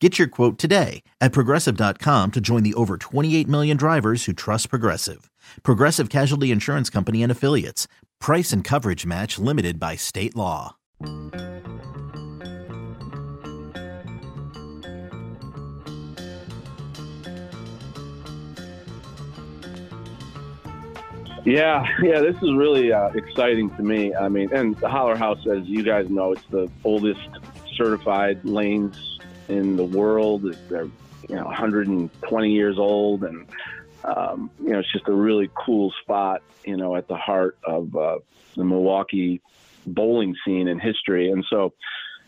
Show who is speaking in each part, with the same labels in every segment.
Speaker 1: Get your quote today at progressive.com to join the over 28 million drivers who trust Progressive. Progressive Casualty Insurance Company and Affiliates. Price and coverage match limited by state law.
Speaker 2: Yeah, yeah, this is really uh, exciting to me. I mean, and the Holler House, as you guys know, it's the oldest certified lanes in the world. They're you know 120 years old, and um, you know it's just a really cool spot. You know, at the heart of uh, the Milwaukee bowling scene and history. And so,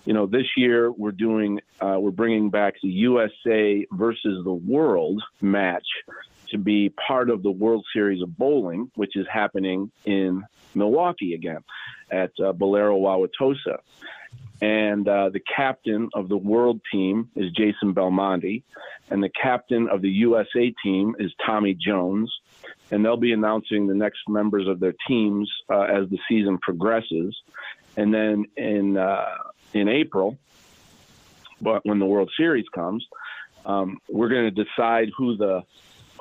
Speaker 2: you know, this year we're doing uh, we're bringing back the USA versus the World match to be part of the World Series of Bowling, which is happening in Milwaukee again at uh, Bowlero Wauwatosa. And uh, the captain of the world team is Jason Belmonte, and the captain of the USA team is Tommy Jones. And they'll be announcing the next members of their teams uh, as the season progresses. And then in uh, in April, but when the World Series comes, um, we're going to decide who the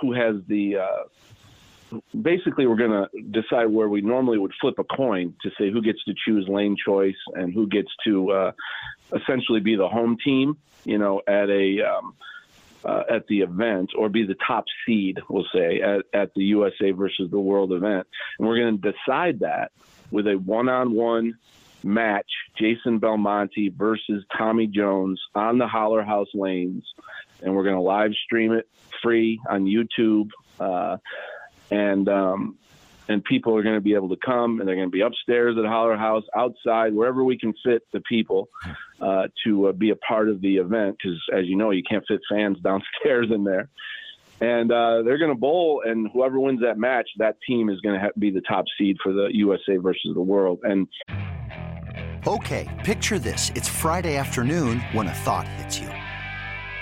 Speaker 2: who has the uh, basically we're going to decide where we normally would flip a coin to say who gets to choose lane choice and who gets to uh, essentially be the home team, you know, at a um, uh, at the event or be the top seed, we'll say, at, at the USA versus the World event, and we're going to decide that with a one-on-one match, Jason Belmonte versus Tommy Jones on the Holler House lanes, and we're going to live stream it free on YouTube. Uh, and um, and people are going to be able to come and they're going to be upstairs at Holler House, outside, wherever we can fit the people uh, to uh, be a part of the event. Because as you know, you can't fit fans downstairs in there. And uh, they're going to bowl, and whoever wins that match, that team is going to be the top seed for the USA versus the world. And
Speaker 3: okay, picture this: it's Friday afternoon when a thought hits you.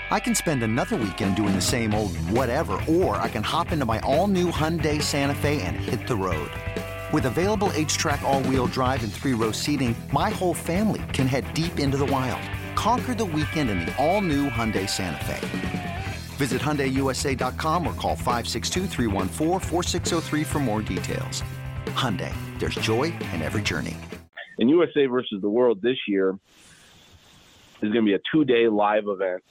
Speaker 3: I can spend another weekend doing the same old whatever, or I can hop into my all-new Hyundai Santa Fe and hit the road. With available H-Track all-wheel drive and three-row seating, my whole family can head deep into the wild. Conquer the weekend in the all-new Hyundai Santa Fe. Visit HyundaiUSA.com or call 562 for more details. Hyundai, there's joy in every journey.
Speaker 2: In USA versus the World this year is going to be a two-day live event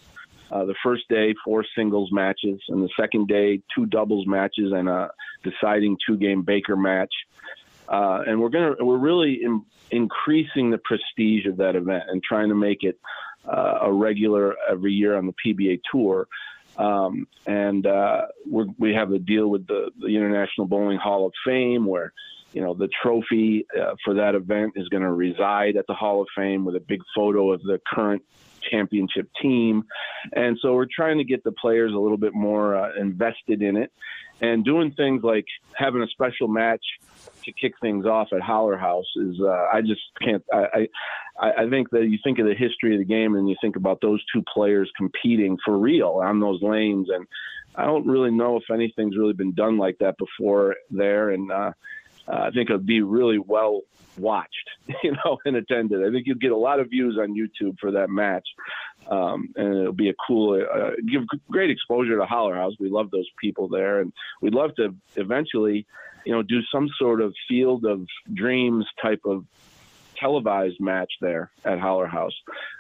Speaker 2: uh, the first day, four singles matches, and the second day, two doubles matches and a deciding two-game Baker match. Uh, and we're gonna we're really in, increasing the prestige of that event and trying to make it uh, a regular every year on the PBA tour. Um, and uh, we have a deal with the, the International Bowling Hall of Fame where you know the trophy uh, for that event is going to reside at the Hall of Fame with a big photo of the current championship team. And so we're trying to get the players a little bit more uh, invested in it and doing things like having a special match to kick things off at Holler House is uh, I just can't I, I I think that you think of the history of the game and you think about those two players competing for real on those lanes and I don't really know if anything's really been done like that before there and uh, uh, I think it'll be really well watched, you know, and attended. I think you'll get a lot of views on YouTube for that match, um, and it'll be a cool, uh, give great exposure to Holler House. We love those people there, and we'd love to eventually, you know, do some sort of Field of Dreams type of televised match there at Holler House.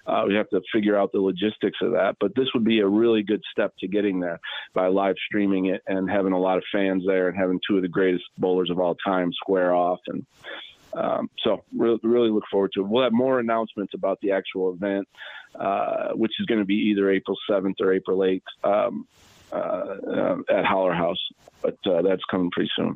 Speaker 2: Uh, we have to figure out the logistics of that, but this would be a really good step to getting there by live streaming it and having a lot of fans there and having two of the greatest bowlers of all time square off and. Um, so really, really look forward to it. We'll have more announcements about the actual event, uh, which is going to be either April 7th or April 8th um, uh, uh, at Holler House, but uh, that's coming pretty soon.